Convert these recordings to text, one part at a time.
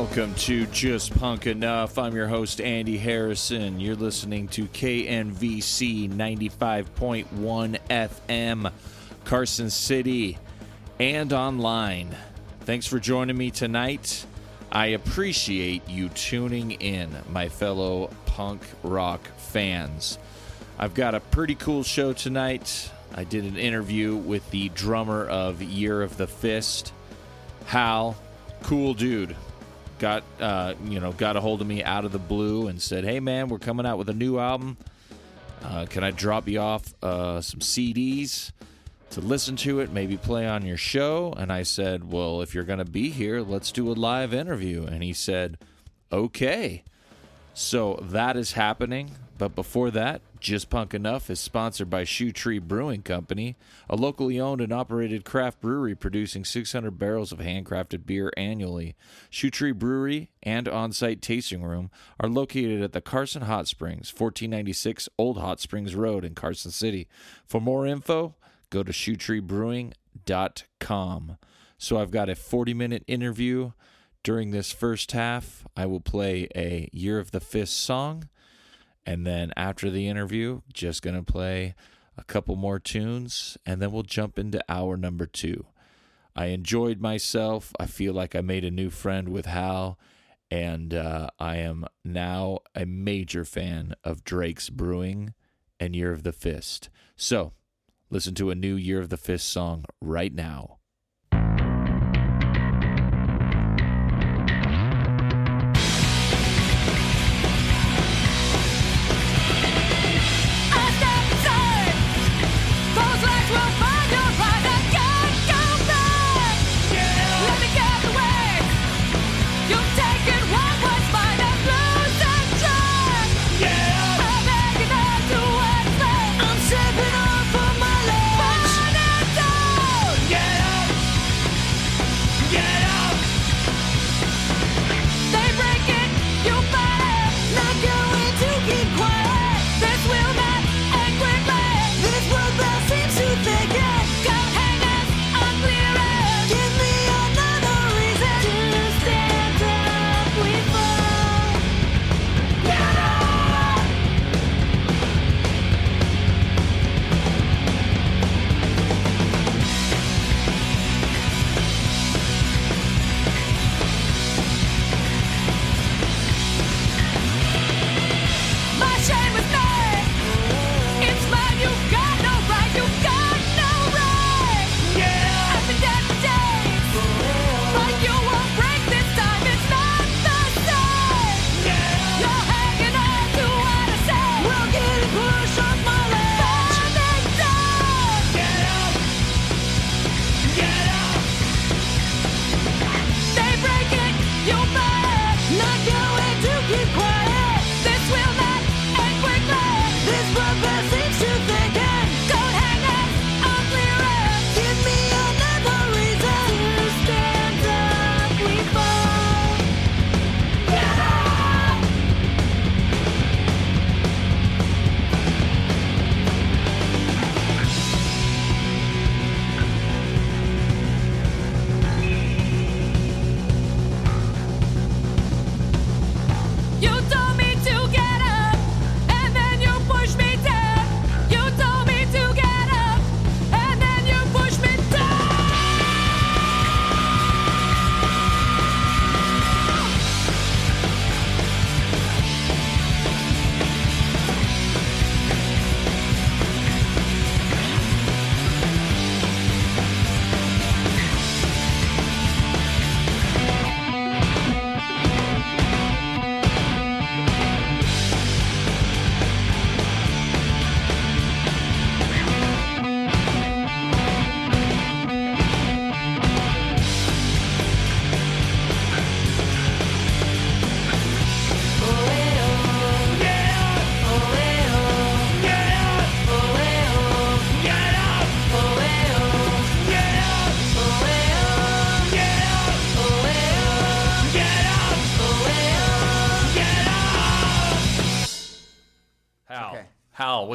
Welcome to Just Punk Enough. I'm your host, Andy Harrison. You're listening to KNVC 95.1 FM, Carson City, and online. Thanks for joining me tonight. I appreciate you tuning in, my fellow punk rock fans. I've got a pretty cool show tonight. I did an interview with the drummer of Year of the Fist, Hal. Cool dude got uh, you know got a hold of me out of the blue and said, "Hey man, we're coming out with a new album. Uh, can I drop you off uh, some CDs to listen to it? Maybe play on your show?" And I said, "Well, if you're going to be here, let's do a live interview." And he said, "Okay." So that is happening. But before that, Just Punk Enough is sponsored by Shoe Tree Brewing Company, a locally owned and operated craft brewery producing 600 barrels of handcrafted beer annually. Shoe Tree Brewery and on site tasting room are located at the Carson Hot Springs, 1496 Old Hot Springs Road in Carson City. For more info, go to shoetreebrewing.com. So I've got a 40 minute interview. During this first half, I will play a Year of the Fist song. And then after the interview, just going to play a couple more tunes, and then we'll jump into hour number two. I enjoyed myself. I feel like I made a new friend with Hal, and uh, I am now a major fan of Drake's Brewing and Year of the Fist. So, listen to a new Year of the Fist song right now.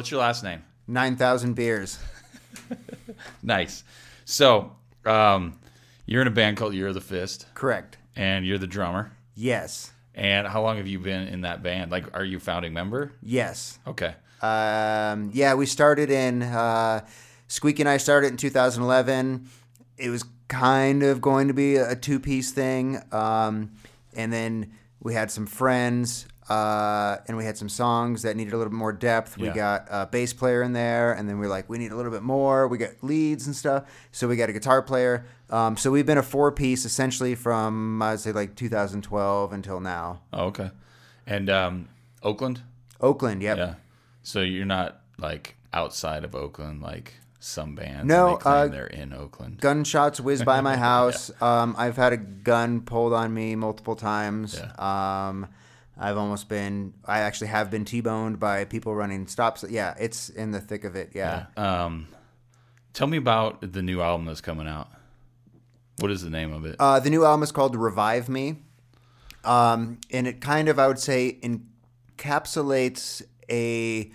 What's your last name? 9,000 beers. Nice. So, um, you're in a band called Year of the Fist, Correct. and you're the drummer. Yes. And how long have you been in that band? Like, are you a founding member? Yes. Okay. Um, yeah, we started in uh, Squeaky and I started in 2011. It was kind of going to be a two piece thing, um, and then we had some friends. Uh, and we had some songs that needed a little bit more depth. We Yeah. got a bass player in there, and then we are like, we need a little bit more. We got leads and stuff, so we got a guitar player. Um, so we've been a four piece essentially from I'd say like 2012 until now. Oh, okay. And um, Oakland? Oakland, yep. Yeah. So you're not like outside of Oakland, like some bands. No, they uh, they're in Oakland. gunshots whiz by my house. um, I've had a gun pulled on me multiple times. Um, I've almost been. I actually have been t-boned by people running stops. Yeah, it's in the thick of it. Yeah. Um, tell me about the new album that's coming out. What is the name of it? Uh, the new album is called "Revive Me," um, and it kind of, I would say, encapsulates a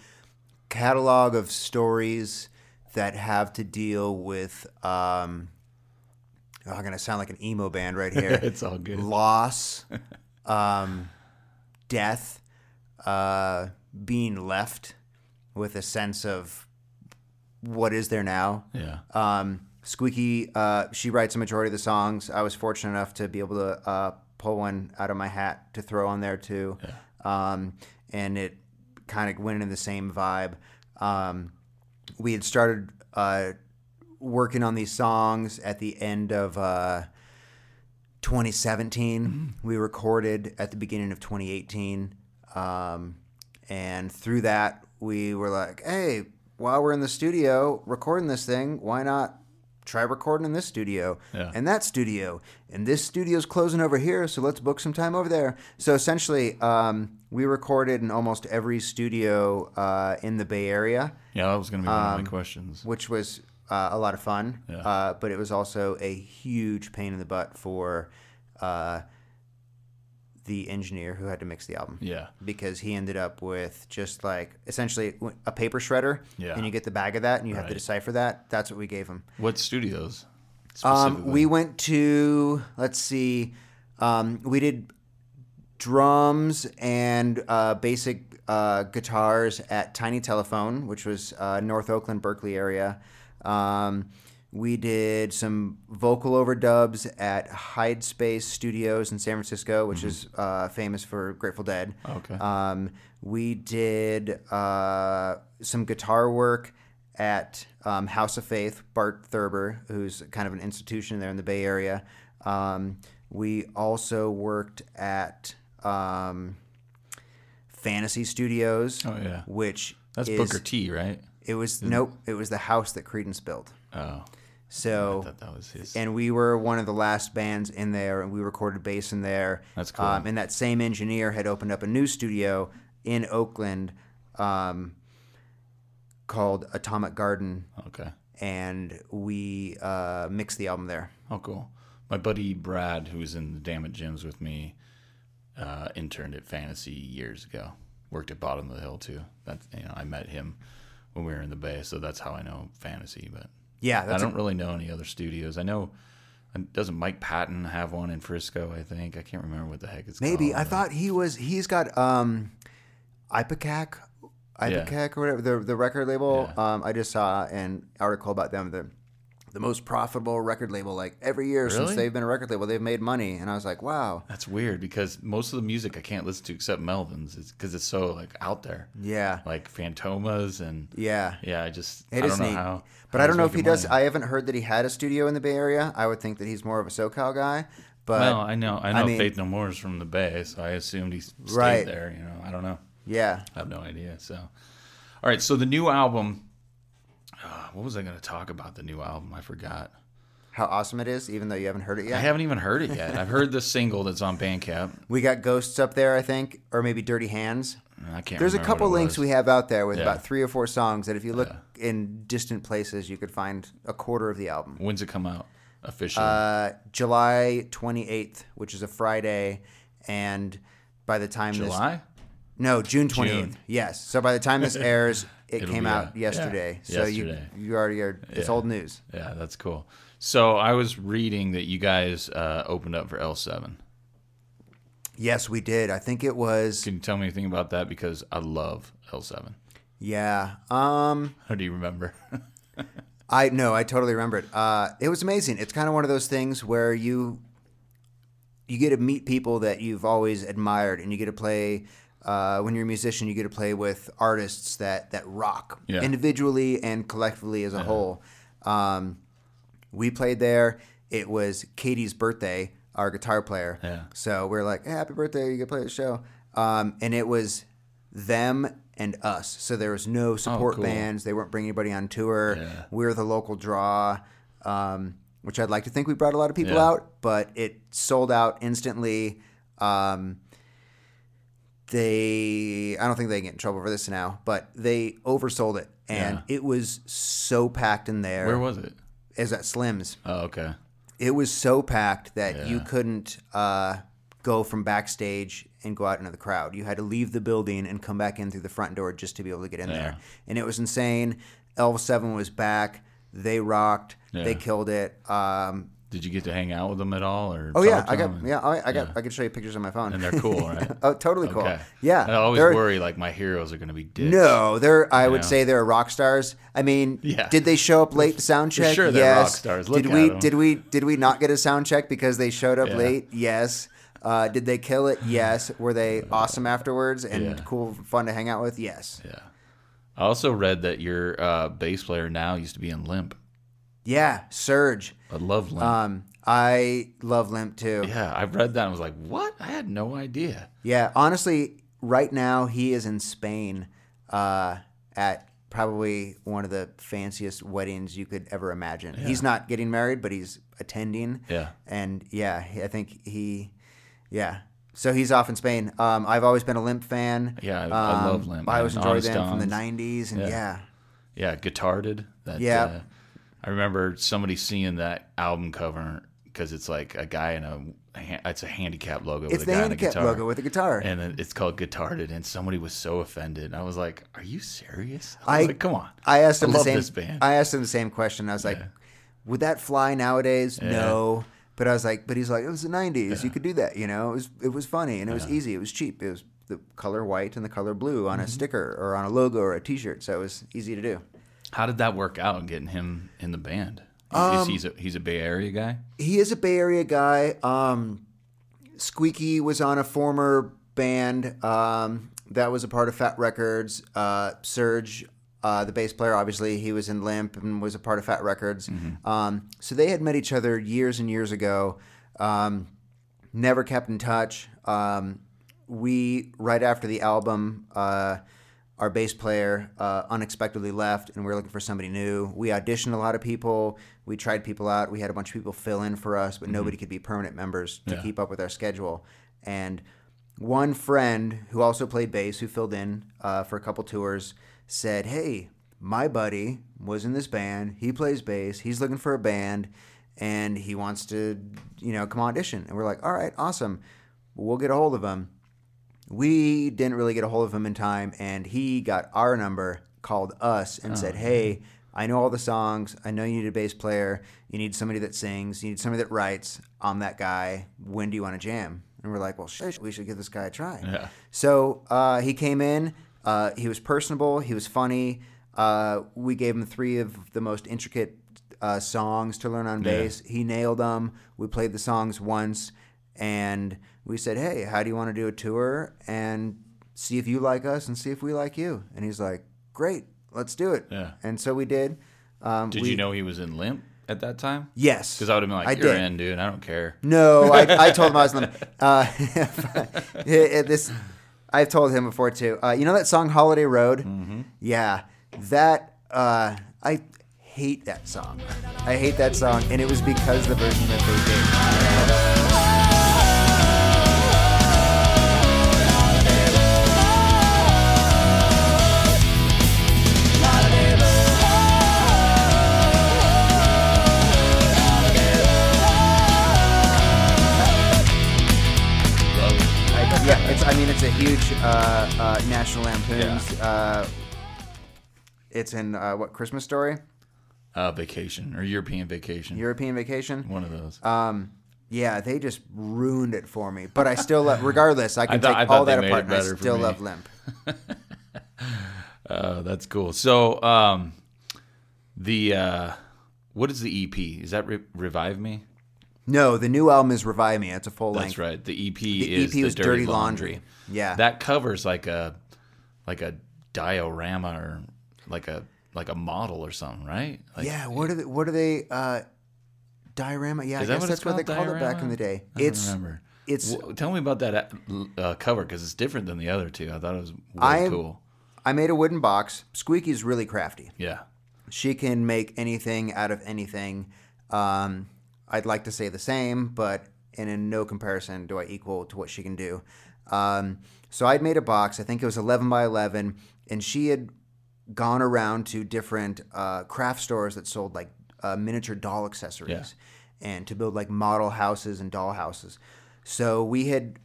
catalog of stories that have to deal with. Um, oh, I'm gonna sound like an emo band right here. It's all good. Loss, um, death, uh, being left with a sense of what is there now. yeah. Um, Squeaky, uh, she writes a majority of the songs. I was fortunate enough to be able to uh, pull one out of my hat to throw on there too. Um, and it kind of went in the same vibe. Um, we had started uh, working on these songs at the end of uh, 2017. We recorded at the beginning of 2018. Um, and through that, we were like, hey, while we're in the studio recording this thing, why not try recording in this studio Yeah. and that studio? And this studio's closing over here, so let's book some time over there. So essentially, um, we recorded in almost every studio uh, in the Bay Area Yeah, that was going to be one um, of my questions. which was uh, a lot of fun. Yeah. Uh, but it was also a huge pain in the butt for uh, the engineer who had to mix the album. Yeah. Because he ended up with just like essentially a paper shredder, Yeah. and you get the bag of that, and you have to decipher that. That's what we gave him. What studios? Um, we went to let's see, um, we did drums and uh, basic uh, guitars at Tiny Telephone, which was uh, North Oakland, Berkeley area. Um, we did some vocal overdubs at Hyde Space Studios in San Francisco, which is uh, famous for Grateful Dead. Okay. Um, we did uh, some guitar work at um, House of Faith, Bart Thurber, who's kind of an institution there in the Bay Area. Um, we also worked at um, Fantasy Studios, Oh, yeah. which That's is, Booker T, right? It was nope. It was the house that Creedence built. Oh, I So thought that was his. and we were one of the last bands in there, and we recorded bass in there. That's cool. Um, and that same engineer had opened up a new studio in Oakland um, called Atomic Garden, okay. and we uh, mixed the album there. Oh, cool. My buddy Brad, who was in the Damn It Gyms with me, uh, interned at Fantasy years ago. Worked at Bottom of the Hill too. That's you know I met him when we were in the Bay, so that's how I know Fantasy. But Yeah, I don't a, really know any other studios. I know doesn't Mike Patton have one in Frisco? I think I can't remember what the heck it's maybe called. I thought he was. He's got um, Ipecac, Ipecac or whatever the the record label. Yeah. Um, I just saw an article about them. The the most profitable record label like every year since they've been a record label they've made money and i was like wow That's weird because most of the music I can't listen to except Melvins because it's so like out there, yeah like Fantomas and yeah yeah. I just It I don't know neat. how. But how I don't know if he making does. money. I haven't heard that he had a studio in the Bay Area. I would think that he's more of a SoCal guy. But well, I know, I know. mean- Faith No More is from the Bay, so I assumed he stayed Right. there. You know, I don't know. yeah, I have no idea. So, all right. So the new album. Uh, what was I going to talk about? The new album. I forgot. how awesome it is, even though you haven't heard it yet. I haven't even heard it yet. I've heard the single that's on Bandcamp. we got Ghosts up there, I think, or maybe Dirty Hands. I can't. There's a couple links we have out there with Yeah. about three or four songs that if you look in distant places, you could find a quarter of the album. When's it come out officially? Uh, July 28th, which is a Friday, and by the time this July. No, June 28th. June. Yes. So by the time this airs, it It'll came out out. yesterday. Yeah, So yesterday. you you already are it's Yeah. old news. Yeah, that's cool. So I was reading that you guys uh, opened up for L7. Yes, we did. I think it was. Can you tell me anything about that? Because I love L7. Yeah. Um. How do you remember? I no, I totally remember it. Uh, it was amazing. It's kind of one of those things where you you get to meet people that you've always admired, and you get to play. Uh, when you're a musician, you get to play with artists that that rock Yeah. individually and collectively as a whole. Um, we played there. It was Katie's birthday, our guitar player. Yeah. So we are like, hey, "Happy birthday! You get to play the show." Um, and it was them and us. So there was no support cool. bands. They weren't bringing anybody on tour. Yeah. We were the local draw, um, which I'd like to think we brought a lot of people Yeah. out, but it sold out instantly. Um, they, I don't think they get in trouble for this now, but they oversold it, and Yeah. it was so packed in there. Where was it? Is at Slim's. Oh, okay. It was so packed that you couldn't uh, go from backstage and go out into the crowd. You had to leave the building and come back in through the front door just to be able to get in there. And it was insane. L7 was back. They rocked. They killed it. Um, Did you get to hang out with them at all? Or oh yeah, I got them? yeah, I, I got Yeah. I can show you pictures on my phone. And they're cool, right? oh, totally cool. Okay. Yeah, I always they're- worry like my heroes are going to be dicks. No, they're. I would Yeah. say they're rock stars. I mean, Yeah. did they show up late to sound check? sure they're yes. rock stars. Look did at we? 'em. Did we? Did we not get a sound check because they showed up Yeah. late? Yes. Uh, did they kill it? Yes. Were they awesome afterwards and Yeah. cool, fun to hang out with? Yes. Yeah. I also read that your uh, bass player now used to be in Limp. Yeah, Surge. I love Limp. Um, I love Limp too. yeah, I read that and was like, what? I had no idea. Yeah, honestly, right now he is in Spain uh, at probably one of the fanciest weddings you could ever imagine. He's not getting married, but he's attending. Yeah. And yeah, I think he, yeah. So he's off in Spain. Um, I've always been a Limp fan. Yeah, I- I love Um, Limp, I always enjoyed them from the '90s, and Yeah. yeah, Yeah, Guitarded. That, Yeah. uh, I remember somebody seeing that album cover because it's like a guy in a, it's a handicap logo it's with the a guy handicap a guitar. logo with a guitar. and it's called Guitarded, and somebody was so offended. And I was like, "Are you serious?" I I- was like, "Come on." I asked him I the same. this band. I asked him the same question. I was like, Yeah. "Would that fly nowadays?" Yeah. No. But I was like, "But he's like, it was the '90s. You could do that. You know, it was it was funny and it was Yeah. easy. It was cheap. It was the color white and the color blue on a Mm-hmm. sticker or on a logo or a T-shirt. So it was easy to do. How did that work out? Getting him in the band? Um, he's a he's a Bay Area guy? He is a Bay Area guy. Um, Squeaky was on a former band um, that was a part of Fat Records. Uh, Serge, uh, the bass player, obviously he was in Limp and was a part of Fat Records. Um, so they had met each other years and years ago. Um, never kept in touch. Um, we right after the album, uh, our bass player uh, unexpectedly left, and we were looking for somebody new. We auditioned a lot of people. We tried people out. We had a bunch of people fill in for us, but nobody could be permanent members to Yeah. keep up with our schedule. And one friend who also played bass, who filled in uh, for a couple tours, said, "Hey, my buddy was in this band. He plays bass. He's looking for a band, and he wants to, you know, come audition." And we're like, "All right, awesome. We'll get a hold of him." We didn't really get a hold of him in time, and he got our number, called us, and said, "Hey, I know all the songs. I know you need a bass player. You need somebody that sings. You need somebody that writes. I'm that guy. When do you want to jam?" And we're like, "Well, shit, we should give this guy a try." Yeah. So uh, he came in. Uh, he was personable. He was funny. Uh, we gave him three of the most intricate uh, songs to learn on Yeah. bass. He nailed them. We played the songs once, and we said, "Hey, how do you want to do a tour and see if you like us and see if we like you?" And he's like, "Great, let's do it." Yeah. And so we did. Um, Did we- you know he was in Limp at that time? Yes. Because I would have been like, I "You're did. in, dude. I don't care." No, I, I told him I was limited. Uh, this, I've told him before too. Uh, you know that song "Holiday Road"? Mm-hmm. Yeah, that uh, I hate that song. I hate that song, and it was because the version that they did. It's. I mean, it's a huge uh, uh, National Lampoon's. Uh, it's in uh, what Christmas Story, Uh, vacation or European vacation. European Vacation. One of those. Um, Yeah, they just ruined it for me. But I still love, regardless, I can thought- take I all that apart and I still love Limp. Uh, that's cool. So, um, the uh, what is the EP? Is that Re- Revive Me? No, the new album is Revive Me. It's a full That's length. right. The EP The is EP the was Dirty, Dirty Laundry. Laundry. Yeah. that covers like a like a diorama or like a like a model or something, right? Like, yeah, what are they? What are they? Uh, diorama. Yeah, I guess what that's what they called, called it back in the day. I don't it's remember. it's. W- tell me about that uh, cover because it's different than the other two. I thought it was really I- cool. I made a wooden box. Squeaky's really crafty. Yeah, She can make anything out of anything. Um, I'd like to say the same, but and in no comparison do I equal to what she can do. Um, so I'd made a box. I think it was 11 by 11, and she had gone around to different uh, craft stores that sold like uh, miniature doll accessories and to build like model houses and doll houses. So we had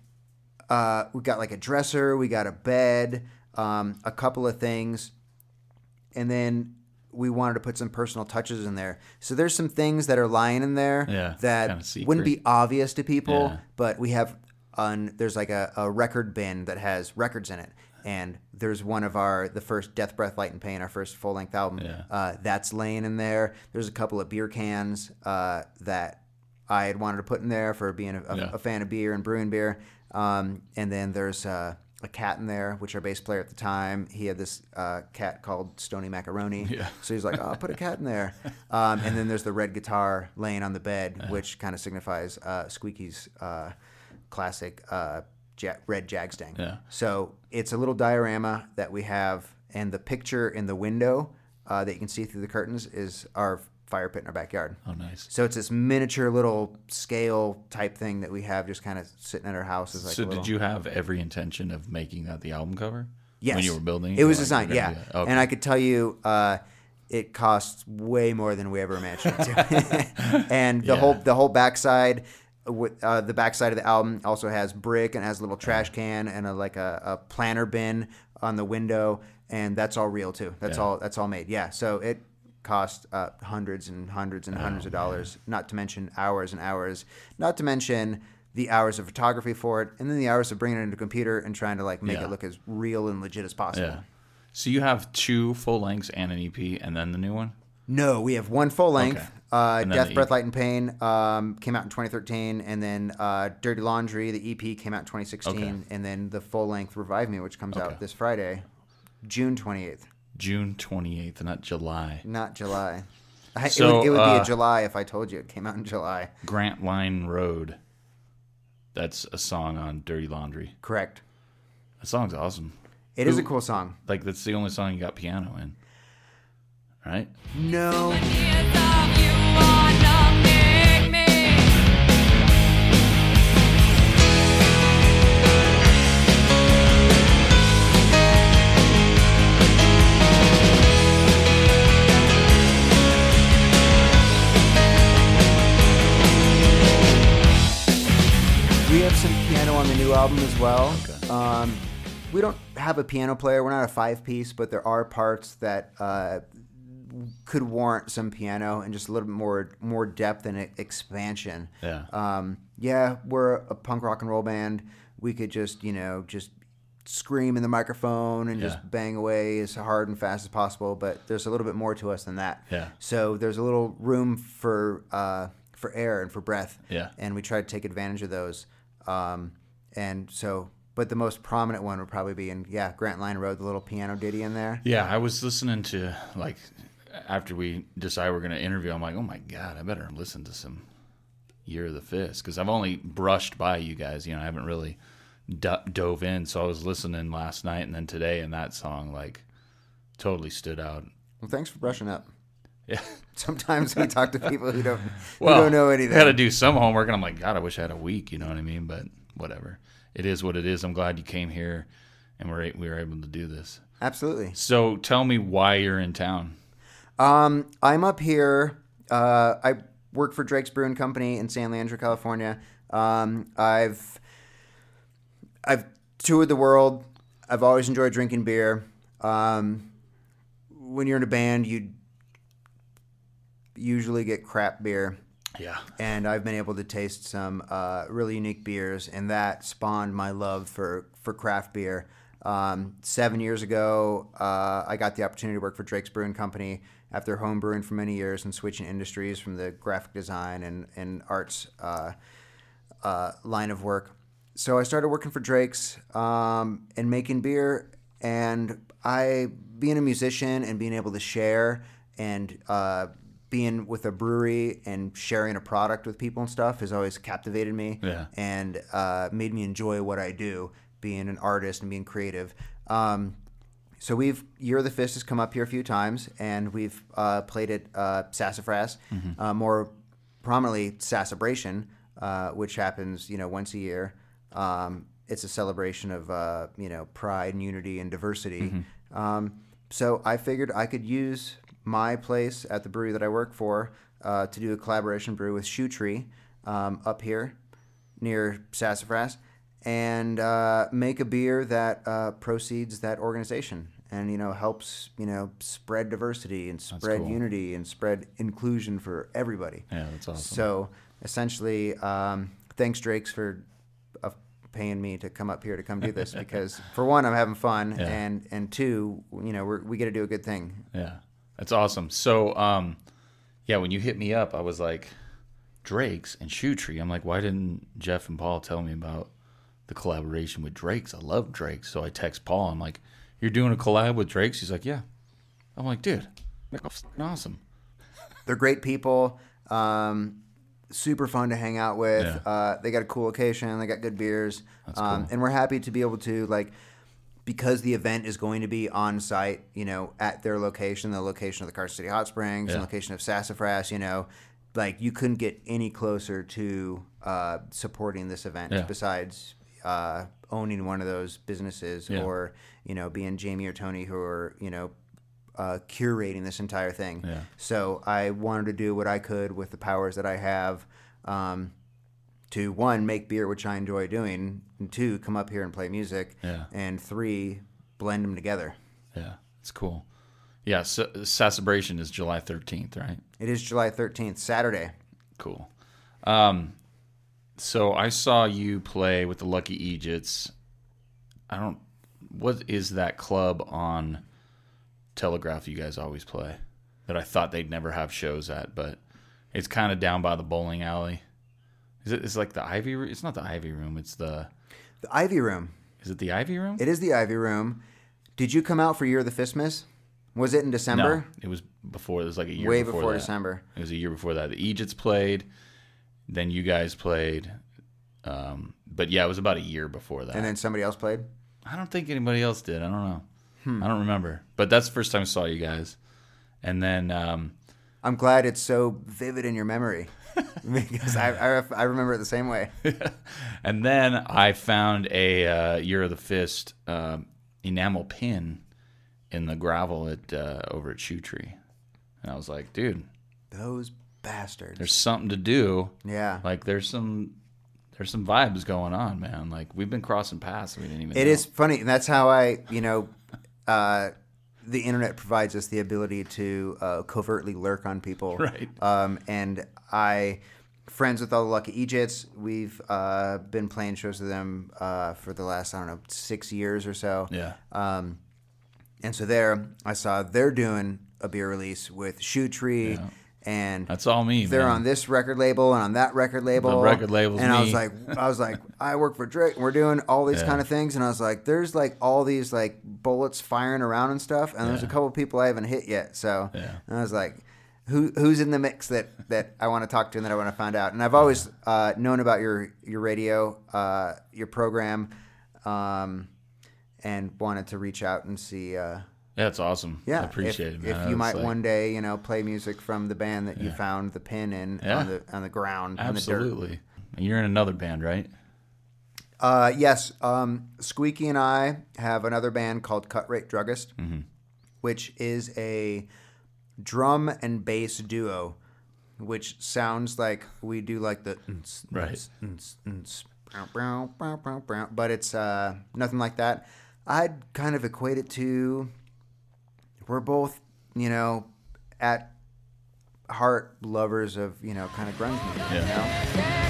uh, we got like a dresser, we got a bed, um, a couple of things, and then we wanted to put some personal touches in there. So there's some things that are lying in there Yeah, that wouldn't be obvious to people, Yeah. but we have on there's like a, a record bin that has records in it. And there's one of our the first Death Breath Light and Pain, our first full length album. Yeah. Uh, that's laying in there. There's a couple of beer cans uh, that I had wanted to put in there for being a, a, a fan of beer and brewing beer. Um, and then there's uh, a cat in there, which our bass player at the time, he had this uh, cat called Stony Macaroni. Yeah. So he's like, oh, I'll put a cat in there. Um, and then there's the red guitar laying on the bed, which kind of signifies uh, Squeaky's uh, classic uh, ja- red Jagstang. Yeah. So it's a little diorama that we have, and the picture in the window uh, that you can see through the curtains is our fire pit in our backyard. oh nice. So it's this miniature little scale type thing that we have just kind of sitting at our house. Like so little, did you have every intention of making that the album cover? Yes. When you were building it it was Like, designed, yeah. gonna do that? Okay. And I could tell you, uh, it costs way more than we ever imagined it to. and the Yeah. whole the whole backside, with uh, the backside of the album also has brick and has a little trash can and a like a, a planter bin on the window, and that's all real too. That's Yeah. all that's all made. Yeah. So it cost uh, hundreds and hundreds and hundreds Oh, of dollars. Not to mention hours and hours. Not to mention. The hours of photography for it, and then the hours of bringing it into a computer and trying to like make Yeah. it look as real and legit as possible. yeah. So you have two full lengths and an EP, and then the new one. No, we have one full length. Okay. Uh, Death, Breath, EP. Light, and Pain um, came out in 2013, and then uh, Dirty Laundry, the EP, came out in 2016, Okay. and then the full length Revive Me, which comes Okay. out this Friday, June 28th, June twenty eighth, not July. not July. I, So, it would, it would be uh, a July if I told you it came out in July. Grant Line Road. That's a song on Dirty Laundry. Correct. That song's awesome. It is a cool song. Like that's the only song you got piano in, right? No. Album as well. Okay. Um, we don't have a piano player. We're not a five piece, but there are parts that uh, could warrant some piano and just a little bit more more depth and expansion. Yeah. Um, yeah, we're a punk rock and roll band. We could just you know just scream in the microphone and Yeah. just bang away as hard and fast as possible. But there's a little bit more to us than that. Yeah. So there's a little room for uh, for air and for breath. Yeah. And we try to take advantage of those. Um, and so, but the most prominent one would probably be in yeah Grant Line Road, the little piano ditty in there. Yeah, I was listening to like after we decide we're gonna interview. I'm like, oh my god, I better listen to some Year of the Fist because I've only brushed by you guys. You know, I haven't really do- dove in. So I was listening last night and then today, and that song like totally stood out. Well, thanks for brushing up. Yeah. Sometimes we talk to people who don't who Well, don't know I anything. had to do some homework, and I'm like, God, I wish I had a week. You know what I mean? But whatever. It is what it is. I'm glad you came here, and we're we were able to do this. Absolutely. So tell me why you're in town. Um, I'm up here. Uh, I work for Drake's Brewing Company in San Leandro, California. Um, I've I've toured the world. I've always enjoyed drinking beer. Um, when you're in a band, you usually get crap beer. Yeah. and I've been able to taste some uh, really unique beers, and that spawned my love for for craft beer. Um, seven years ago, uh, I got the opportunity to work for Drake's Brewing Company after home brewing for many years and switching industries from the graphic design and and arts uh, uh, line of work. So I started working for Drake's um, and making beer, and I, being a musician and being able to share and uh, being with a brewery and sharing a product with people and stuff has always captivated me Yeah. and uh, made me enjoy what I do, being an artist and being creative. Um, so we've Year of the Fist has come up here a few times, and we've uh, played at uh, Sassafras, uh, more prominently Sassabration, uh, which happens you know once a year. Um, it's a celebration of uh, you know pride and unity and diversity. Um, so I figured I could use my place at the brewery that I work for uh, to do a collaboration brew with Shoe Tree um, up here near Sassafras and uh, make a beer that uh, proceeds that organization and you know helps you know spread diversity and spread cool. unity and spread inclusion for everybody. Yeah, that's awesome. So essentially, um, thanks Drake's for uh, paying me to come up here to come do this because for one, I'm having fun, Yeah. and and two, you know, we're, we get to do a good thing. Yeah, that's awesome. So, um, yeah, when you hit me up, I was like, Drake's and Shoe Tree. I'm like, why didn't Jeff and Paul tell me about the collaboration with Drake's? I love Drake's. So I text Paul. I'm like, you're doing a collab with Drake's? He's like, yeah. I'm like, dude, that's fucking awesome. They're great people. Um, super fun to hang out with. Yeah. Uh, they got a cool location. They got good beers. um, And we're happy to be able to like because the event is going to be on site. You know, at their location, the location of the Carson City Hot Springs, Yeah. the location of Sassafras. You know, like you couldn't get any closer to uh, supporting this event Yeah. besides. Uh, owning one of those businesses, Yeah. or you know, being Jamie or Tony, who are you know uh, curating this entire thing. So I wanted to do what I could with the powers that I have um, to one make beer, which I enjoy doing, and two come up here and play music, Yeah. and three blend them together. Yeah, it's cool. Yeah, so, Sassabration is July 13th, right? It is July thirteenth, Saturday. Cool. Um, so I saw you play with the Lucky Egypts. I don't. What is that club on Telegraph? You guys always play that I thought they'd never have shows at, but it's kind of down by the bowling alley. Is it? It's like the Ivy. Room? It's not the Ivy Room. It's the. The Ivy Room. Is it the Ivy Room? It is the Ivy Room. Did you come out for Year of the Fistmas? Was it in December? no, it was before. It was like a year Way before, before. December. It was a year before that. The Egypts played, then you guys played. Um, but yeah, it was about a year before that. And then somebody else played. I don't think anybody else did. I don't know. Hmm. I don't remember. But that's the first time I saw you guys. And then um, I'm glad it's so vivid in your memory because I, I, I remember it the same way. and then I found a uh, Year of the Fist um, enamel pin in the gravel at uh, over at Shoe Tree, and I was like, dude, Those bastards. there's something to do. yeah. Like there's some there's some vibes going on, man. Like we've been crossing paths. We didn't even. It know. is funny, and that's how I, you know, uh, the internet provides us the ability to uh, covertly lurk on people. Right. Um, and I, friends with all the Lucky Egypts, we've uh, been playing shows with them uh, for the last, I don't know, six years or so. Yeah. Um, and so there, I saw they're doing a beer release with Shoe Tree, Yeah. And That's all me. they're man. on this record label and on that record label. record label's and I was like, I was like, I work for Drake. and We're doing all these Yeah. kind of things, and I was like, there's like all these like bullets firing around and stuff, and there's a Yeah. couple people I haven't hit yet. So Yeah. I was like, who who's in the mix that that I want to talk to and that I want to find out? And I've always uh, known about your your radio, uh, your program, um, and wanted to reach out and see. Uh, Yeah, it's awesome. yeah, I appreciate if, it, man. If you might like, one day, you know, play music from the band that you found the pin in Yeah. on the on the ground, in the. Absolutely. And you're in another band, right? Uh, yes, um, Squeaky and I have another band called Cut Rate Druggist, Mm-hmm. which is a drum and bass duo, which sounds like we do like the Right. uns, uns, uns, bow, bow, bow, bow, bow," but it's uh, nothing like that. I'd kind of equate it to we're both, you know, at heart lovers of you know kind of grunge music. You Yeah. know?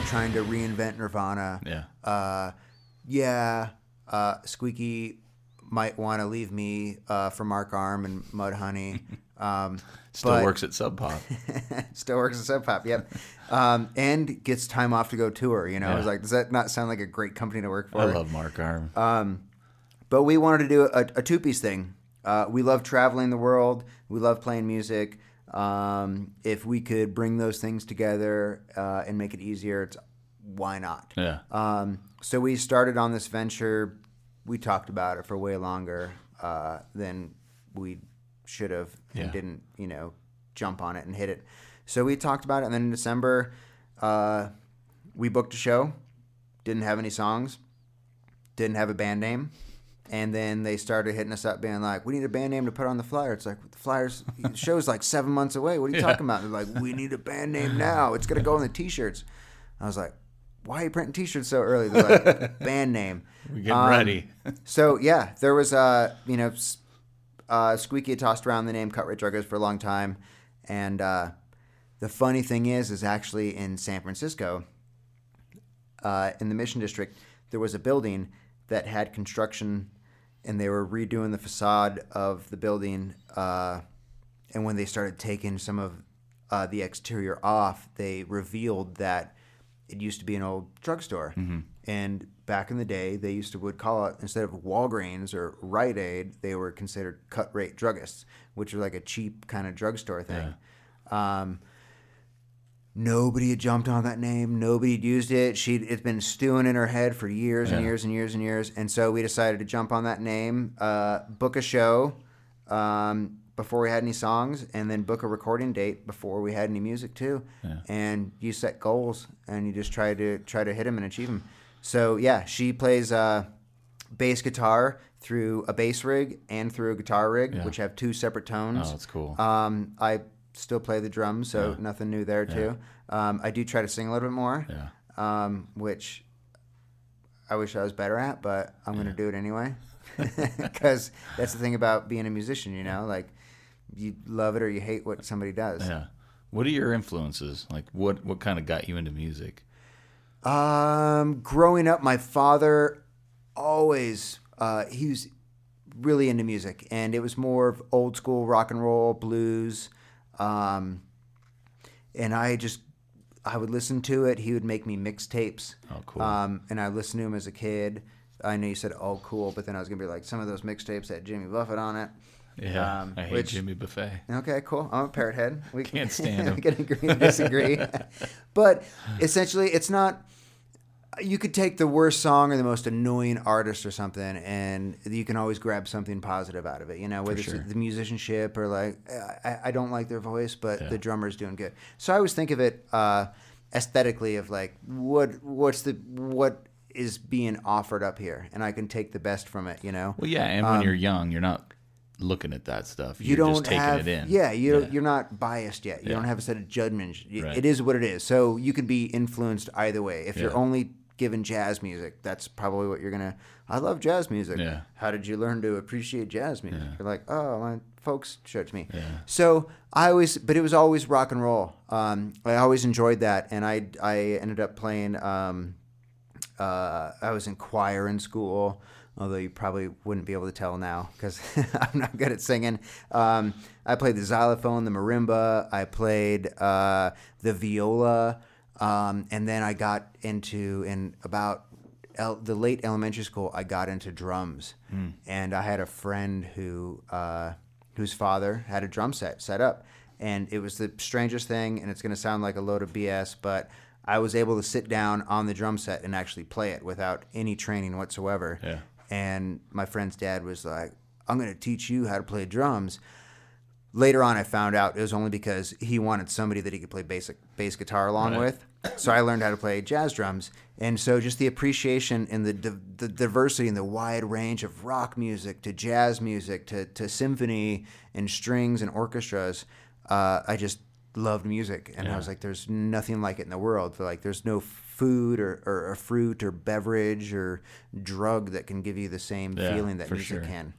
We're not out there trying to reinvent Nirvana. Yeah. Uh, yeah. Uh, Squeaky might want to leave me uh, for Mark Arm and Mudhoney. Um, Still but- works at Sub Pop. Still works at Sub Pop, yep. Um, and gets time off to go tour. You know, I was like, does that not sound like a great company to work for? I love Mark Arm. But we wanted to do a, a two piece thing. Uh, we love traveling the world. We love playing music. Um, if we could bring those things together uh, and make it easier, it's why not? yeah. Um, so we started on this venture. We talked about it for way longer uh, than we should have, and Yeah. didn't, you know, jump on it and hit it. So we talked about it, and then in December, uh, we booked a show. Didn't have any songs. Didn't have a band name. And then they started hitting us up, being like, "We need a band name to put on the flyer." It's like the flyers the show's like seven months away. What are you talking about? They're like, "We need a band name now. It's gonna go on the t-shirts." I was like, "Why are you printing t-shirts so early?" They're like, "Band name." We're getting Um, ready. So yeah, there was uh, you know, uh, Squeaky had tossed around the name Cut Rate Druggers for a long time, and uh, the funny thing is, is actually in San Francisco, uh, in the Mission District, there was a building that had construction, and they were redoing the facade of the building. Uh, and when they started taking some of uh, the exterior off, they revealed that it used to be an old drugstore. And back in the day, they used to would call it instead of Walgreens or Rite Aid, they were considered cut rate druggists, which was like a cheap kind of drugstore thing. Um, nobody had jumped on that name. Nobody had used it. She it's been stewing in her head for years and Yeah. years and years and years. And so we decided to jump on that name, uh, book a show um, before we had any songs, and then book a recording date before we had any music too. And you set goals, and you just try to try to hit them and achieve them. So yeah, she plays uh, bass guitar through a bass rig and through a guitar rig, Yeah. which have two separate tones. Oh, that's cool. Um, I still play the drums, so nothing new there too. Um, I do try to sing a little bit more, Yeah. um, which I wish I was better at, but I'm going to do it anyway. Because that's the thing about being a musician, you know, like you love it or you hate what somebody does. Yeah. What are your influences? Like, what what kind of got you into music? Um, growing up, my father always uh, he was really into music, and it was more of old school rock and roll, blues, um, and I just I would listen to it. He would make me mixtapes. Oh, cool. Um, and I listened to him as a kid. I know you said oh cool, but then I was gonna be like some of those mixtapes had Jimmy Buffett on it. Yeah. Um, I hate which- Jimmy Buffett. Okay, cool. I'm a parrot head. We Can't stand him. we can agree to disagree. but essentially, it's not. You could take the worst song or the most annoying artist or something, and you can always grab something positive out of it. You know, whether sure. it's the musicianship or like I, I don't like their voice, but Yeah. the drummer's doing good. So I always think of it uh, aesthetically of like what what's the what is being offered up here, and I can take the best from it. You know. Well, yeah, and when you're young, you're not looking at that stuff. Um, you You're don't just taking have it in. yeah you Yeah. you're not biased yet you Yeah. don't have a set of judgments Right. it is what it is so you can be influenced either way if you're only given jazz music that's probably what you're gonna i love jazz music Yeah. how did you learn to appreciate jazz music you're like oh my folks showed it to me Yeah. so i always but it was always rock and roll um, i always enjoyed that and i i ended up playing um, uh, I was in choir in school, although you probably wouldn't be able to tell now because I'm not good at singing. Um, I played the xylophone, the marimba, I played uh, the viola, um, and then I got into in about el- the late elementary school. I got into drums, and I had a friend who uh, whose father had a drum set set up, and it was the strangest thing. And it's going to sound like a load of BS, but I was able to sit down on the drum set and actually play it without any training whatsoever. Yeah. And my friend's dad was like, "I'm going to teach you how to play drums." Later on, I found out it was only because he wanted somebody that he could play basic bass guitar along Right. with. So I learned how to play jazz drums, and so just the appreciation and the di- the diversity and the wide range of rock music to jazz music to to symphony and strings and orchestras. Uh, I just loved music, and I was like, "There's nothing like it in the world." Like, there's no food or, or, or fruit or beverage or drug that can give you the same Yeah, feeling that music sure. can.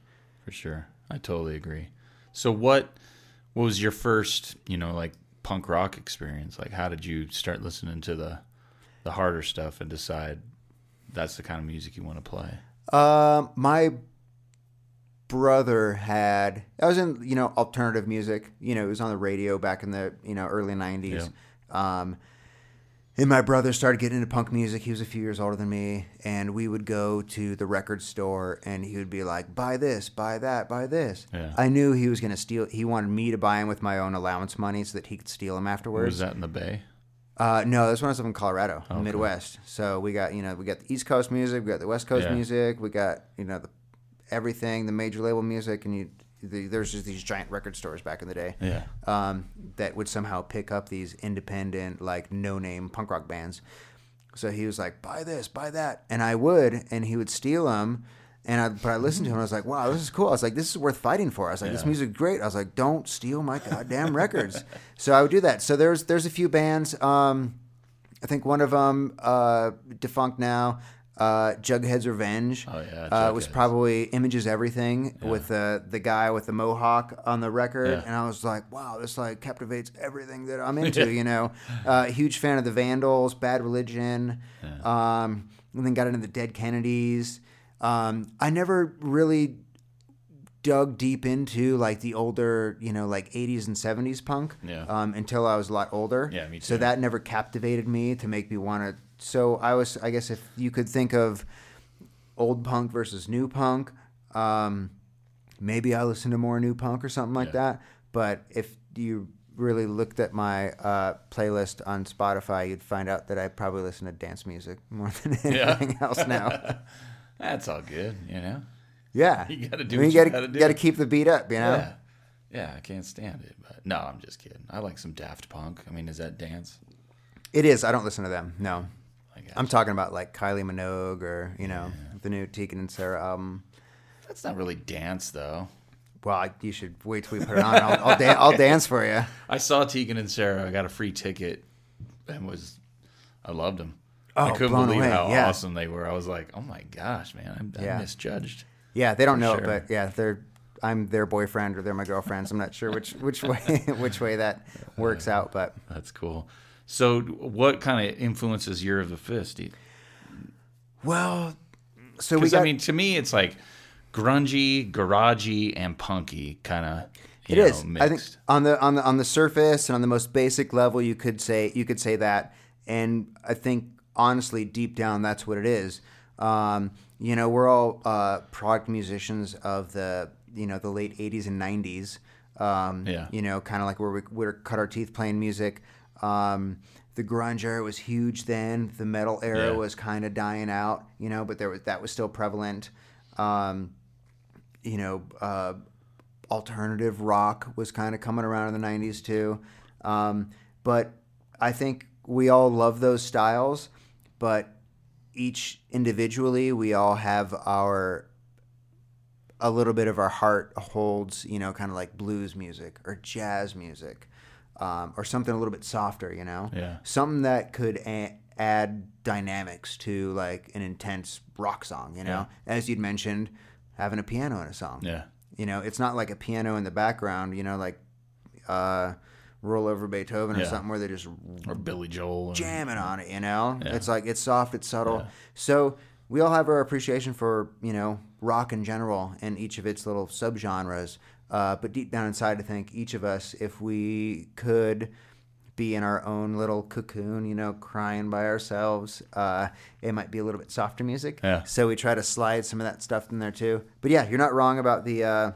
For sure. I totally agree. So what what was your first, you know, like punk rock experience? Like how did you start listening to the the harder stuff and decide that's the kind of music you want to play? Um, my brother had. I was in you know alternative music. You know, it was on the radio back in the you know early '90s. Um, and my brother started getting into punk music. He was a few years older than me, and we would go to the record store, and he would be like, "Buy this, buy that, buy this." Yeah. I knew he was going to steal. He wanted me to buy him with my own allowance money so that he could steal them afterwards. was that in the Bay? Uh, no, this one was up in Colorado, Midwest. So we got you know we got the East Coast music, we got the West Coast Yeah. music, we got you know the everything, the major label music, and you the, there's just these giant record stores back in the day Yeah. um, that would somehow pick up these independent like no name punk rock bands. So he was like, "Buy this, buy that," and I would, and he would steal them. And I, but I listened to him. and I was like, "Wow, this is cool." I was like, "This is worth fighting for." I was like, "This Yeah. music's great." I was like, "Don't steal my goddamn records." So I would do that. So there's there's a few bands. Um, I think one of them, uh, defunct now, uh, Jughead's Revenge. Oh, yeah, uh, was Jughead's. probably Image Is Everything with the the guy with the mohawk on the record, Yeah. and I was like, wow, this like captivates everything that I'm into. You know, uh, huge fan of the Vandals, Bad Religion, um, and then got into the Dead Kennedys. Um, I never really dug deep into like the older, you know, like 80s and 70s punk Yeah. um, until I was a lot older. Yeah, me So too. that never captivated me to make me want to. So I was, I guess, if you could think of old punk versus new punk, um, maybe I listen to more new punk or something like Yeah. that. But if you really looked at my uh, playlist on Spotify, you'd find out that I probably listen to dance music more than Yeah. anything else now. That's all good, you know. Yeah, You gotta do I mean, what you you gotta, gotta keep the beat up, you know. Yeah. Yeah, I can't stand it. But no, I'm just kidding. I like some Daft Punk. I mean, is that dance? It is. I don't listen to them. No. I'm talking about like Kylie Minogue or you know the new Tegan and Sara album. That's not really dance though. Well, I, you should wait till we put it on. I'll, I'll, dan- I'll dance for you. I saw Tegan and Sara. I got a free ticket and was I loved them. I Oh, couldn't blown believe away, how yeah. awesome they were. I was like, oh my gosh, man, I'm, I'm Yeah. misjudged. Yeah, they don't know sure. it, but yeah, they're I'm their boyfriend or they're my girlfriend. So I'm not sure which which way which way that works uh, out, but That's cool. So, what kind of influences Year of the Fist? well, so we got I mean, to me, it's like grungy, garagey, and punky kind of. It is. Know, I think on the on the on the surface and on the most basic level, you could say you could say that, and I think honestly, deep down, that's what it is. Um, you know, we're all uh, product musicians of the you know the late '80s and '90s. Um, Yeah. You know, kind of like where we we cut our teeth playing music. Um, the grunge era was huge then. The metal era Yeah. was kind of dying out. You know, but there was that was still prevalent. Um, you know, uh, alternative rock was kind of coming around in the 90s too. Um, but I think we all love those styles, but each individually, we all have our a little bit of our heart holds, you know, kind of like blues music or jazz music, um, or something a little bit softer, you know, Yeah. something that could a- add dynamics to like an intense rock song, you know, Yeah. as you'd mentioned, having a piano in a song. Yeah. You know, it's not like a piano in the background, you know, like uh, roll over Beethoven or something where they're just Or Billy Joel. and- jamming on it, you know? Yeah. It's like it's soft, it's subtle. Yeah. So we all have our appreciation for, you know, rock in general and each of its little subgenres. Uh, but deep down inside, I think each of us, if we could be in our own little cocoon, you know, crying by ourselves, uh, it might be a little bit softer music. Yeah. So we try to slide some of that stuff in there too. But yeah, you're not wrong about the, uh,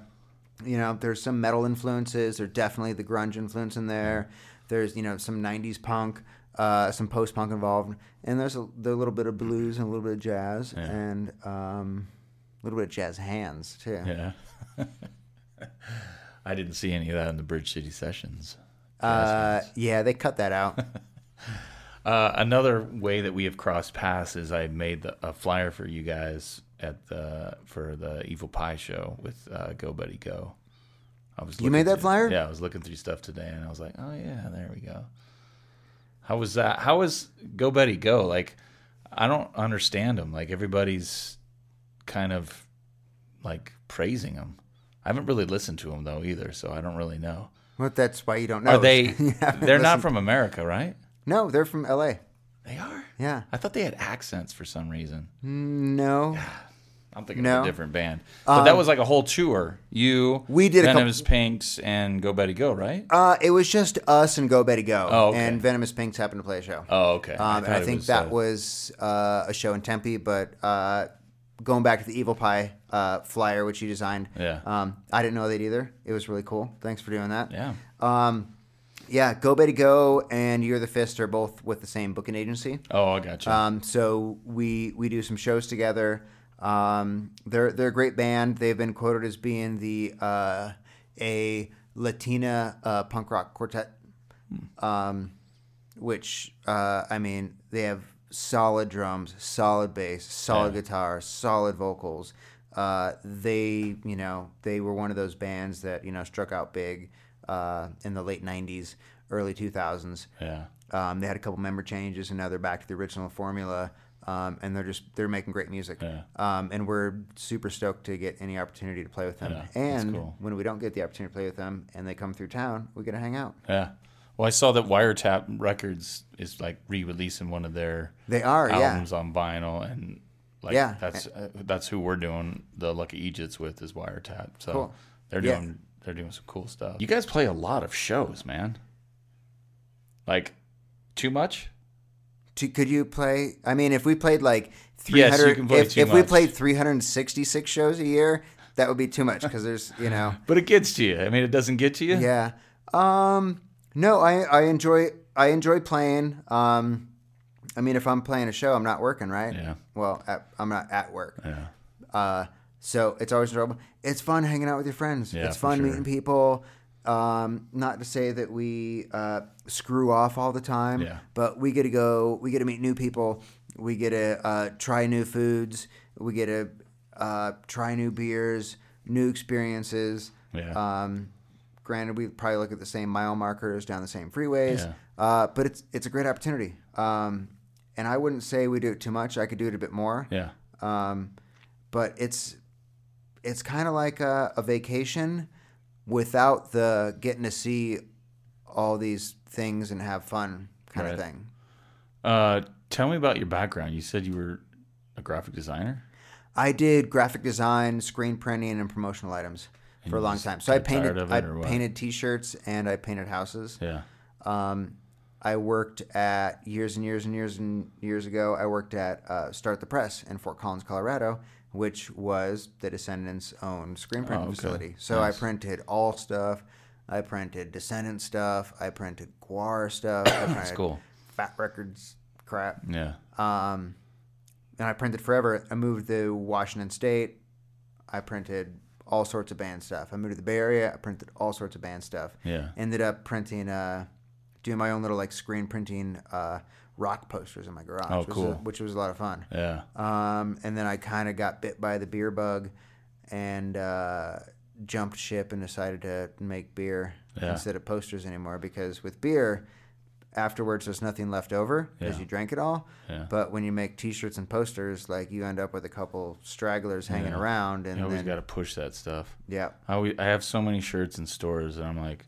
you know, there's some metal influences. There's definitely the grunge influence in there. There's, you know, some 90s punk, uh, some post punk involved. And there's a, the little bit of blues and a little bit of jazz Yeah. and um, a little bit of jazz hands too. Yeah. I didn't see any of that in the Bridge City sessions. Uh, yeah, they cut that out. Uh, another way that we have crossed paths is I made the, a flyer for you guys at the for the Evil Pie show with uh, Go Betty Go. I was You made that through- flyer? Yeah, I was looking through stuff today, and I was like, oh yeah, there we go. How was that? How was Go Betty Go? Like, I don't understand them. Like everybody's kind of like praising them. I haven't really listened to them though either, so I don't really know. well, that's why you don't know. Are they? They're not from America, right? No, they're from L.A. They are. Yeah. I thought they had accents for some reason. No. I'm thinking No. of a different band. But that was like a whole tour. You, We did a couple- Venomous Pinks, and Go Betty Go, right? Uh, it was just us and Go Betty Go. Oh, okay. And Venomous Pinks happened to play a show. Oh, okay. Um, and I think was, that uh, was uh, a show in Tempe, but uh, going back to the Evil Pie uh, flyer, which you designed, Yeah. um, I didn't know that either. It was really cool. Thanks for doing that. Yeah. Um, yeah, Go Betty Go and Year of the Fist are both with the same booking agency. Oh, I got you. Um, so we we do some shows together. Um, they're they're a great band. They've been quoted as being the uh, a Latina uh, punk rock quartet, um, which uh, I mean they have solid drums, solid bass, solid Yeah. guitar, solid vocals. Uh, they you know they were one of those bands that you know struck out big uh, in the late '90s, early 2000s. yeah. Um, they had a couple member changes, and now they're back to the original formula. Um, and they're just they're making great music. Yeah. Um, and we're super stoked to get any opportunity to play with them. Yeah, and cool. when we don't get the opportunity to play with them, and they come through town, we get to hang out. Yeah. Well, I saw that Wiretap Records is like re-releasing one of their They are, yeah. albums on vinyl, and like Yeah. that's uh, that's who we're doing the Lucky Egypts with is Wiretap. So Cool. they're Yeah. doing they're doing some cool stuff. You guys play a lot of shows, man. Like too much? To, could you play? I mean, if we played like Yes, 300, you can play if, too if we played 366 shows a year, that would be too much because there's, you know, But it gets to you. I mean, it doesn't get to you. yeah. Um, no, I I enjoy I enjoy playing. Um, I mean, if I'm playing a show, I'm not working, right? Yeah. Well, at, I'm not at work. Yeah. Uh, so it's always enjoyable. It's fun hanging out with your friends. Yeah, it's fun sure. meeting people. Um, not to say that we uh, screw off all the time, Yeah. but we get to go. We get to meet new people. We get to uh, try new foods. We get to uh, try new beers, new experiences. Yeah. Um, granted, we probably look at the same mile markers down the same freeways, Yeah. uh, but it's it's a great opportunity. Um, and I wouldn't say we do it too much. I could do it a bit more. Yeah. Um, but it's it's kind of like a, a vacation without the getting to see all these things and have fun kind of Right. thing. Uh, tell me about your background. You said you were a graphic designer. I did graphic design, screen printing, and promotional items And for a long time. So I painted I it, or what? painted T-shirts and I painted houses. Yeah. Um, I worked at years and years and years and years ago. I worked at uh, Start the Press in Fort Collins, Colorado, which was the Descendents' own screen printing Oh, okay. facility. So Nice. I printed all stuff. I printed Descendent stuff. I printed Gwar stuff. I printed cool. Fat Wreck Chords crap. Yeah. Um, and I printed forever. I moved to Washington State. I printed all sorts of band stuff. I moved to the Bay Area. I printed all sorts of band stuff. Yeah. Ended up printing, uh, doing my own little like screen printing uh, rock posters in my garage. Oh, which was cool. a- which was a lot of fun. Yeah. Um, and then I kind of got bit by the beer bug, and uh, jumped ship and decided to make beer Yeah. instead of posters anymore because with beer. Afterwards, there's nothing left over because Yeah. you drank it all. Yeah. But when you make T-shirts and posters, like you end up with a couple stragglers hanging around, and You always got to push that stuff. yeah, I, always, I have so many shirts in stores, and I'm like,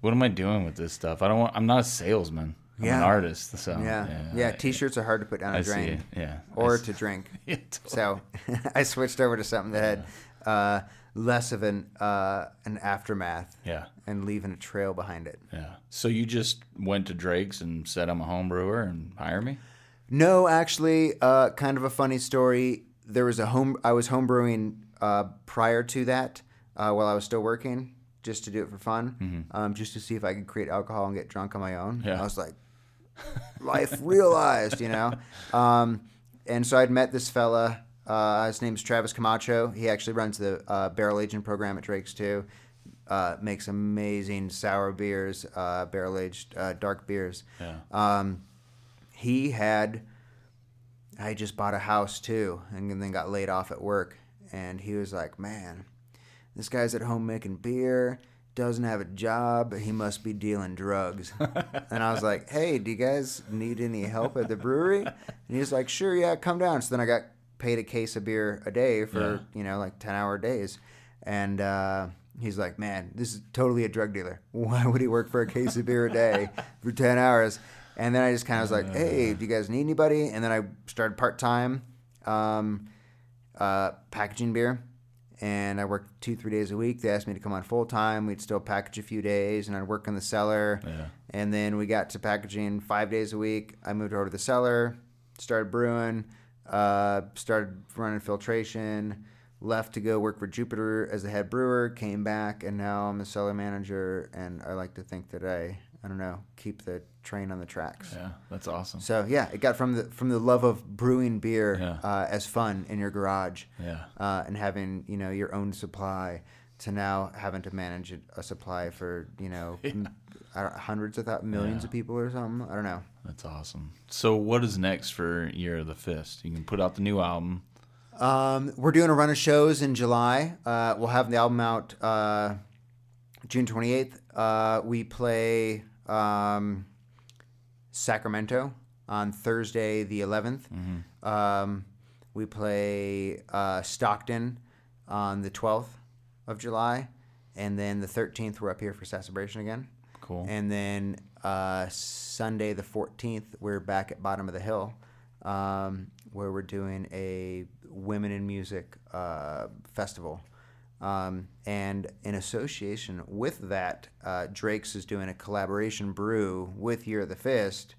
what am I doing with this stuff? I don't want. I'm not a salesman. I'm an artist. So yeah, yeah. T-shirts are hard to put down I a see drain. Yeah. or to drink. Yeah, totally. So I switched over to something that had uh, less of an uh, an aftermath yeah. and leaving a trail behind it. Yeah. So you just went to Drake's and said I'm a home brewer and hire me? No, actually, uh, kind of a funny story. There was a home. I was homebrewing uh, prior to that uh, while I was still working, just to do it for fun, um, just to see if I could create alcohol and get drunk on my own. Yeah. I was like, life realized, you know. Um, and so I'd met this fella. Uh, his name's Travis Camacho. He actually runs the uh, barrel aging program at Drake's too. uh, makes amazing sour beers, uh, barrel aged uh, dark beers. Yeah. Um, he had, I just bought a house too, and then got laid off at work. And he was like, "Man, this guy's at home making beer, doesn't have a job. He must be dealing drugs." and I was like, "Hey, do you guys need any help at the brewery?" And he's like, "Sure, yeah, come down." So then I got paid a case of beer a day for Yeah. you know like ten hour days, and. uh He's like, man, this is totally a drug dealer. Why would he work for a case of beer a day for 10 hours? And then I just kind of was like, hey, do you guys need anybody? And then I started part time um, uh, packaging beer. And I worked two, three days a week. They asked me to come on full time. We'd still package a few days, and I'd work in the cellar. Yeah. And then we got to packaging five days a week. I moved over to the cellar, started brewing, uh, started running filtration, left to go work for Jupiter as the head brewer, came back, and now I'm the cellar manager. And I like to think that I, I don't know, keep the train on the tracks. Yeah, that's awesome. So yeah, it got from the from the love of brewing beer Yeah. uh, as fun in your garage, Yeah. uh, and having you know your own supply, to now having to manage a supply for you know don't, hundreds of thou- millions Yeah. of people or something. I don't know. That's awesome. So, what is next for Year of the Fist? You can put out the new album. Um, we're doing a run of shows in July. Uh, we'll have the album out uh, June 28th. Uh, we play um, Sacramento on Thursday, the 11th. Um, we play uh, Stockton on the 12th of July. And then the 13th, we're up here for Celebration again. Cool. And then uh, Sunday the 14th, we're back at Bottom of the Hill, um, where we're doing a Women in Music uh, festival. Um, and in association with that, uh, Drake's is doing a collaboration brew with Year of the Fist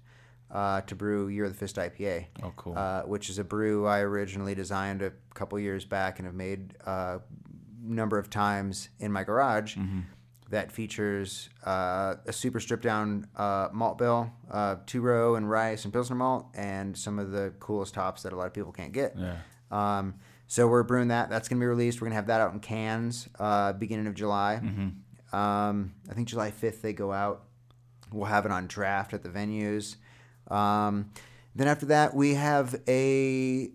uh, to brew Year of the Fist IPA. Oh, cool. Uh, which is a brew I originally designed a couple years back and have made a number of times in my garage Mm-hmm. that features uh, a super stripped down uh, malt bill, uh, two row and rice and pilsner malt, and some of the coolest hops that a lot of people can't get. Yeah. Um, so we're brewing that. That's gonna be released. We're gonna have that out in cans uh, beginning of July. Mm-hmm. Um, I think July fifth they go out. We'll have it on draft at the venues. Um, then after that we have a.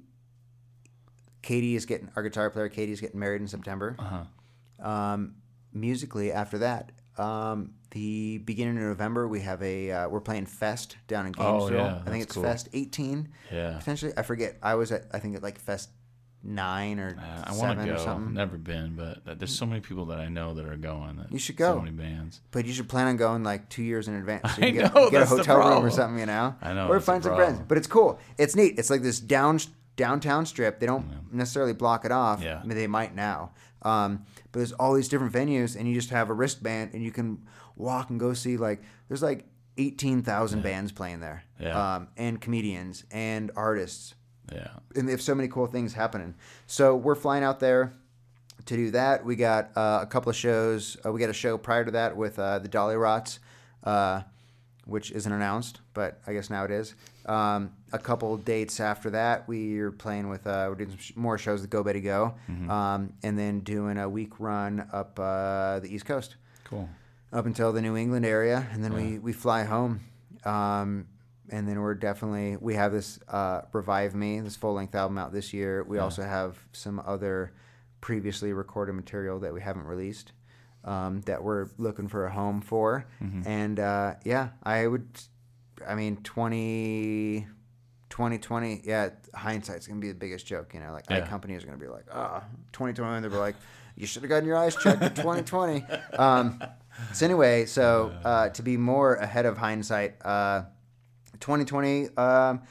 Katie is getting our guitar player. Katie is getting married in September. Uh-huh. Um, musically, after that, um, the beginning of November, we have a uh, we're playing Fest down in Oh, Gainesville. yeah, I think it's cool. Fest 18 Yeah. potentially. I forget. I was at I think at like Fest nine or Uh, I want to or go. something. Never been, but there's so many people that I know that are going. That You should go. So many bands. But you should plan on going like two years in advance. So I you get, know, get a hotel room or something, you know. I know, Or find some friends. But it's cool. It's neat. It's like this down downtown strip. They don't necessarily block it off. Yeah. I mean, they might now. Um, but there's all these different venues, and you just have a wristband, and you can walk and go see like there's like eighteen thousand bands playing there. Yeah. Um, and comedians and artists Yeah. and they have so many cool things happening. So we're flying out there to do that. We got uh, a couple of shows. Uh, we got a show prior to that with uh, the Dollyrots, uh, which isn't announced, but I guess now it is. Um, a couple dates after that, we are playing with. Uh, we're doing some sh- more shows with Go Betty Go, um, and then doing a week run up uh, the East Coast Cool. up until the New England area, and then we, we fly home. Um, and then we're definitely we have this uh, revive me this full length album out this year. We also have some other previously recorded material that we haven't released um, that we're looking for a home for. And uh, yeah, I would. I mean, 20, 2020, yeah, hindsight's gonna be the biggest joke. You know, like Yeah. companies are gonna be like, ah, 2021. They'll be like, you should have gotten your eyes checked in 2020. Um, so anyway, so uh, to be more ahead of hindsight, uh, 2020, um,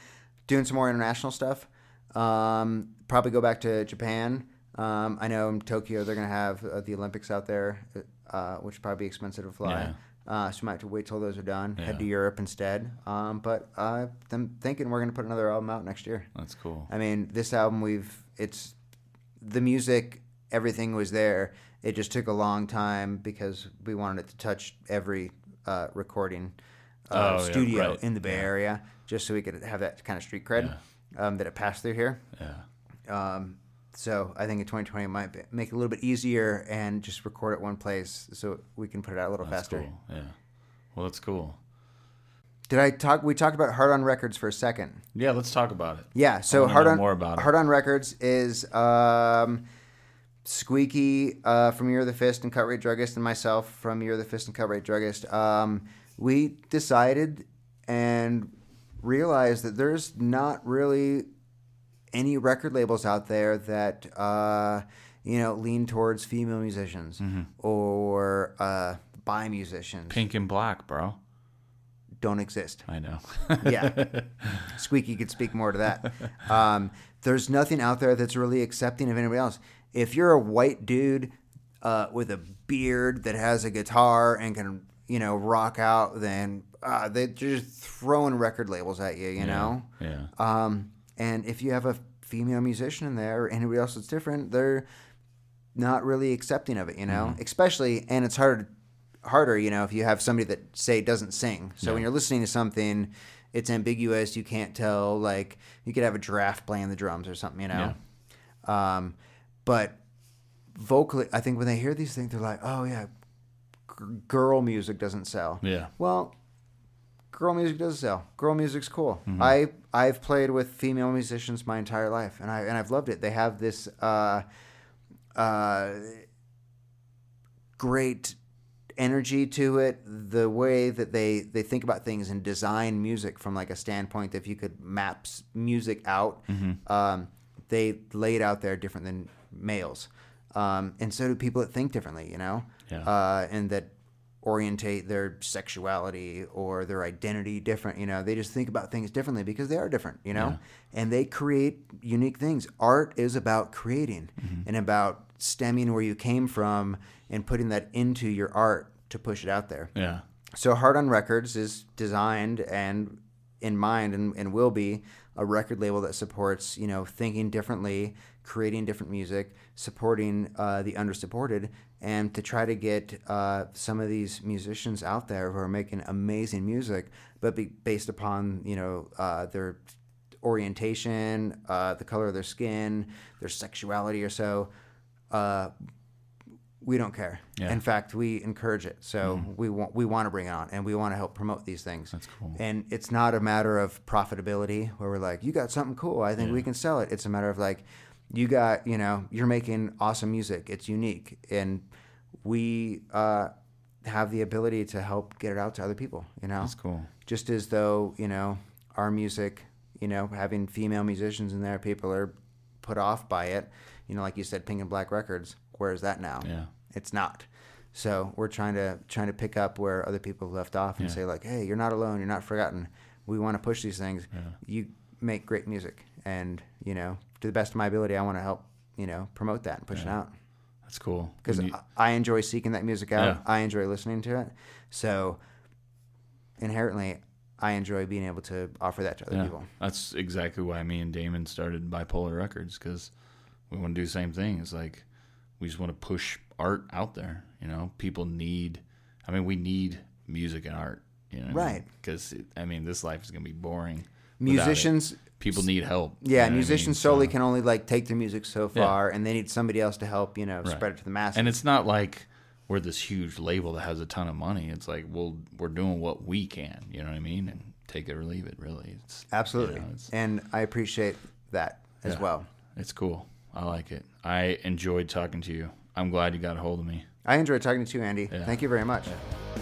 doing some more international stuff. Um, probably go back to Japan. Um, I know in Tokyo they're gonna have uh, the Olympics out there, uh, which probably be expensive to fly. Yeah. Uh, so we might have to wait till those are done. Yeah. Head to Europe instead. Um, but uh, I'm thinking we're gonna put another album out next year. That's cool. I mean, this album we've it's the music, everything was there. It just took a long time because we wanted it to touch every uh, recording uh, Oh, yeah, studio right. in the Bay Yeah. Area, just so we could have that kind of street cred um, that it passed through here. Yeah. Um, So I think in 2020 it might be, make it a little bit easier and just record at one place so we can put it out a little That's faster. cool. Yeah. Well, that's cool. Did I talk? We talked about Hard on Records for a second. Yeah, let's talk about it. Yeah. So Hard on more about it. Hard on Records is um, Squeaky uh, from Year of the Fist and Cut Rate Druggist and myself from Year of the Fist and Cut Rate Druggist. Um, we decided and realized that there's not really any record labels out there that uh, you know lean towards female musicians Mm-hmm. or uh, bi musicians. Pink and black, bro. Don't exist. I know. Yeah. Squeaky could speak more to that. Um, there's nothing out there that's really accepting of anybody else. If you're a white dude uh, with a beard that has a guitar and can, you know, rock out, then uh, they're just throwing record labels at you, you know? yeah. Um, and if you have a female musician in there or anybody else that's different, they're not really accepting of it, you know. Especially, and it's harder, harder, you know, if you have somebody that say doesn't sing. So when you're listening to something, it's ambiguous. You can't tell. Like you could have a giraffe playing the drums or something, you know. Yeah. Um, but vocally, I think when they hear these things, they're like, "Oh yeah, girl music doesn't sell." Yeah. Well, girl music does sell. Girl music's cool. I I've played with female musicians my entire life, and I and I've loved it. They have this uh, uh, great energy to it. The way that they they think about things and design music from like a standpoint, that if you could map music out, um, they lay it out there different than males, um, and so do people that think differently. You know, Yeah. uh, and that orientate their sexuality or their identity different you know they just think about things differently because they are different you know? And they create unique things. Art is about creating and about stemming where you came from and putting that into your art to push it out there. Yeah. so Hard on Records is designed and in mind and, and will be a record label that supports, you know, thinking differently, creating different music, supporting uh, the undersupported, and to try to get uh, some of these musicians out there who are making amazing music, but be based upon, you know, uh, their orientation, uh, the color of their skin, their sexuality or so. Uh, we don't care. Yeah. In fact, we encourage it. So we want we want to bring it on, and we want to help promote these things. That's cool. And it's not a matter of profitability where we're like, you got something cool. I think we can sell it. It's a matter of like, you got you know, you're making awesome music. It's unique, and we uh, have the ability to help get it out to other people. You know, That's cool. just as though you know our music you know having female musicians in there people are put off by it you know like you said pink and black records where is that now Yeah. it's not so we're trying to trying to pick up where other people left off and Yeah. say like hey you're not alone you're not forgotten we want to push these things you make great music and you know to the best of my ability i want to help you know promote that and push it out That's cool. because you- I enjoy seeking that music out. Yeah. I enjoy listening to it. So inherently, I enjoy being able to offer that to other yeah, people. that's exactly why me and Damon started Bipolar Records because we want to do the same thing. It's like we just want to push art out there. You know, people need. I mean, we need music and art. You know, Right. Because I mean, this life is gonna be boring. Musicians, people need help. yeah, you know what I musicians mean? solely So- can only like take their music so far, and they need somebody else to help, you know, Right. spread it to the masses. And it's not like we're this huge label that has a ton of money. It's like, well, we're doing what we can. You know what I mean? And take it or leave it. Really, it's absolutely, you know, it's, and I appreciate that as Yeah. well. it's cool. I like it. I enjoyed talking to you. I'm glad you got a hold of me. I enjoyed talking to you, Andy. Yeah. Thank you very much. Yeah.